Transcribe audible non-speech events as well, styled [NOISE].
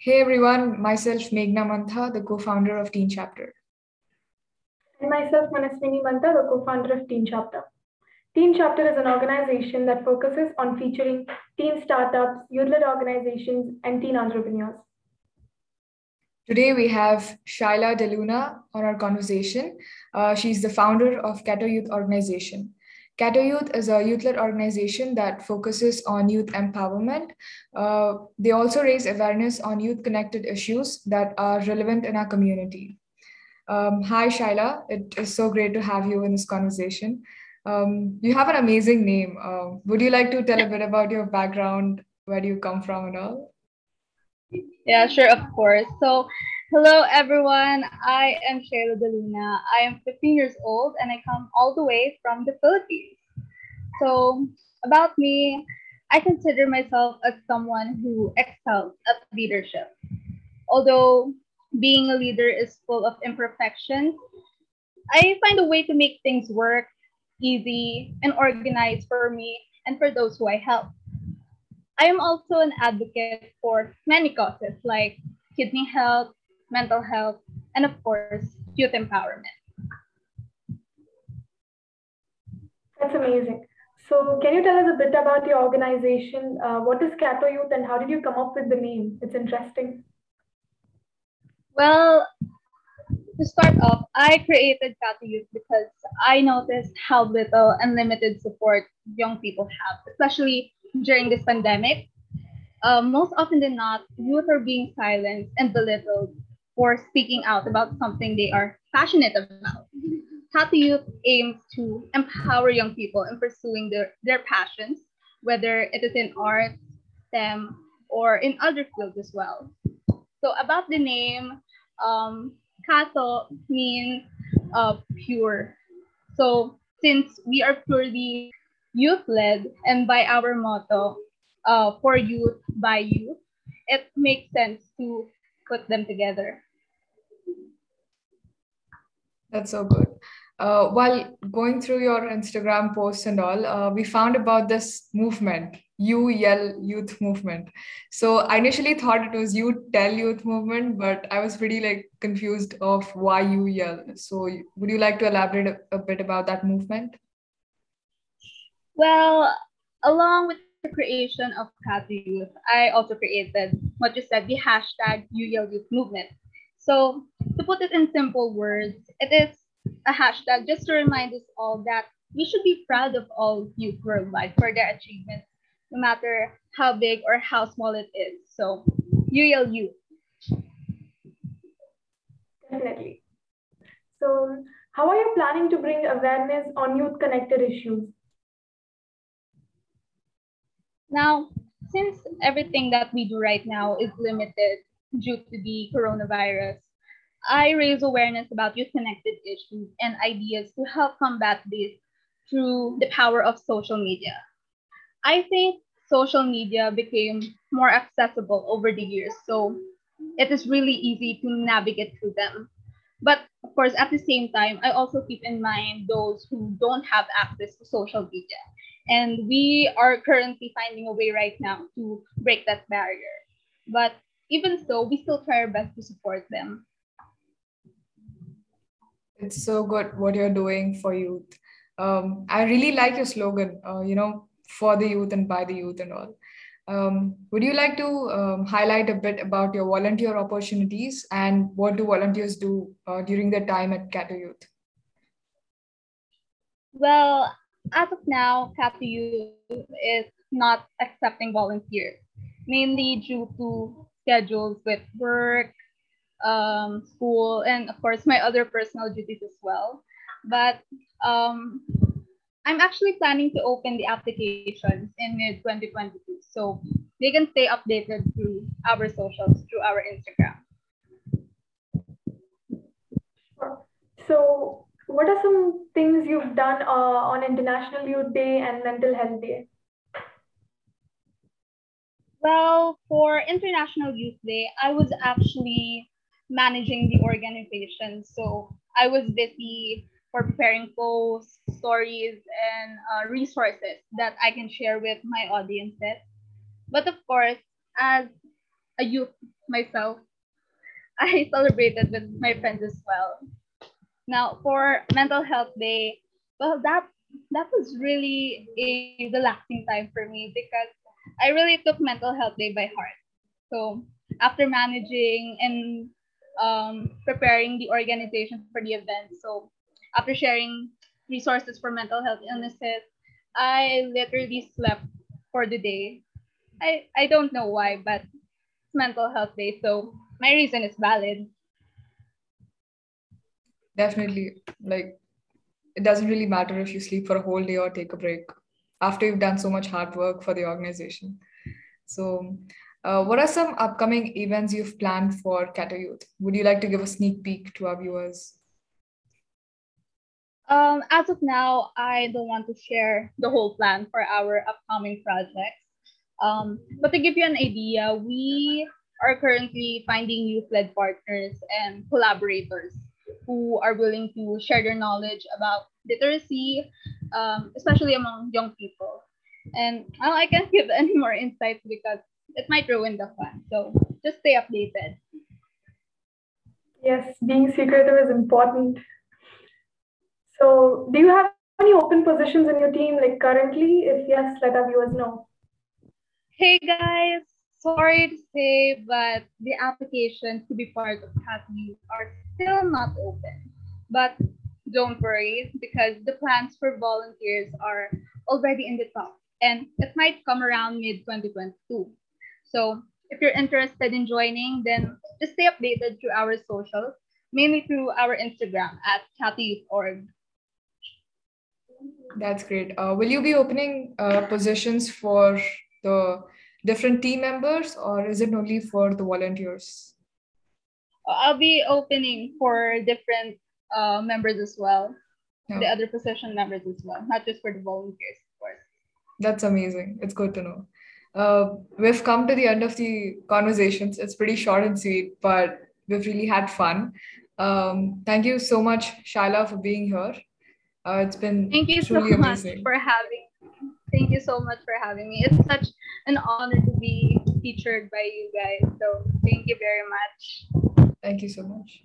Hey everyone, myself Meghna Mantha, the co-founder of Teen Chapter. And myself Manaswini Mantha, the co-founder of Teen Chapter. Teen Chapter is an organization that focuses on featuring teen startups, youth-led organizations, and teen entrepreneurs. Today we have Shaila DeLuna on our conversation. Uh, she's the founder of Kato Youth Organization. Kato Youth is a youth-led organization that focuses on youth empowerment. Uh, they also raise awareness on youth-connected issues that are relevant in our community. Um, hi, Shaila. It is so great to have you in this conversation. Um, you have an amazing name. Uh, would you like to tell a bit about your background, where do you come from and all? Yeah, sure, of course. So Hello, everyone. I am Shayla DeLuna. I am 15 years old and I come all the way from the Philippines. So, about me, I consider myself as someone who excels at leadership. Although being a leader is full of imperfections, I find a way to make things work easy and organized for me and for those who I help. I am also an advocate for many causes like kidney health, mental health, and of course, youth empowerment. That's amazing. So, can you tell us a bit about your organization? Uh, what is Kato Youth and how did you come up with the name? It's interesting. Well, to start off, I created Kato Youth because I noticed how little and limited support young people have, especially during this pandemic. Uh, most often than not, youth are being silenced and belittled for speaking out about something they are passionate about. Kato Youth aims to empower young people in pursuing their, their passions, whether it is in art, STEM, or in other fields as well. So about the name, um, Kato means uh, pure. So since we are purely youth-led and by our motto, uh, for youth, by youth, it makes sense to put them together. That's so good. Uh, while going through your Instagram posts and all, uh, we found about this movement, You Yell Youth Movement. So I initially thought it was You Tell Youth Movement, but I was pretty like confused of why You Yell. So would you like to elaborate a, a bit about that movement? Well, along with the creation of Kato Youth, I also created what you said, the hashtag You Yell Youth Movement. So to put it in simple words, it is a hashtag just to remind us all that we should be proud of all youth worldwide for their achievements, no matter how big or how small it is. So, UL Youth. Definitely. So, how are you planning to bring awareness on youth connected issues? Now, since everything that we do right now is limited due to the coronavirus, I raise awareness about youth connected issues and ideas to help combat this through the power of social media. I think social media became more accessible over the years, so it is really easy to navigate through them. But of course, at the same time, I also keep in mind those who don't have access to social media. And we are currently finding a way right now to break that barrier. But even so, we still try our best to support them. It's so good what you're doing for youth. Um, I really like your slogan, uh, you know, for the youth and by the youth and all. Um, would you like to um, highlight a bit about your volunteer opportunities and what do volunteers do uh, during their time at Kato Youth? Well, as of now, Kato Youth is not accepting volunteers, mainly due to schedules with work, um, school, and of course my other personal duties as well. But um, I'm actually planning to open the applications in mid 2022, so they can stay updated through our socials, through our Instagram. So, what are some things you've done uh, on International Youth Day and Mental Health Day? Well, for International Youth Day, I was actually managing the organization. So I was busy for preparing posts, stories, and uh, resources that I can share with my audiences. But of course, as a youth myself, [LAUGHS] I celebrated with my friends as well. Now, for Mental Health Day, well, that that was really a relaxing time for me because I really took Mental Health Day by heart. So after managing and um, preparing the organization for the event, so after sharing resources for mental health illnesses, I literally slept for the day. I, I don't know why, but it's mental health day, so my reason is valid. Definitely. Like, it doesn't really matter if you sleep for a whole day or take a break after you've done so much hard work for the organization. So, uh, what are some upcoming events you've planned for Kato Youth? Would you like to give a sneak peek to our viewers? Um, as of now, I don't want to share the whole plan for our upcoming projects. Um, but to give you an idea, we are currently finding youth-led partners and collaborators who are willing to share their knowledge about literacy, um, especially among young people. And well, I can't [LAUGHS] give any more insights because it might ruin the fun. So just stay updated. Yes, being secretive is important. So, do you have any open positions in your team, like currently? If yes, let our viewers know. Hey guys, sorry to say, but the applications to be part of CATU are still not open. But don't worry, because the plans for volunteers are already in the top, and it might come around mid 2022. So, if you're interested in joining, then just stay updated through our socials, mainly through our Instagram at CATU.org. That's great. Uh, will you be opening uh, positions for the different team members or is it only for the volunteers? I'll be opening for different uh, members as well, the other position members as well, not just for the volunteers, of course. That's amazing. It's good to know. Uh, we've come to the end of the conversations. It's pretty short and sweet, but we've really had fun. Um, thank you so much, Shaila, for being here. Uh, it's been thank you so amazing. much for having. Thank you so much for having me. It's such an honor to be featured by you guys. So thank you very much. Thank you so much.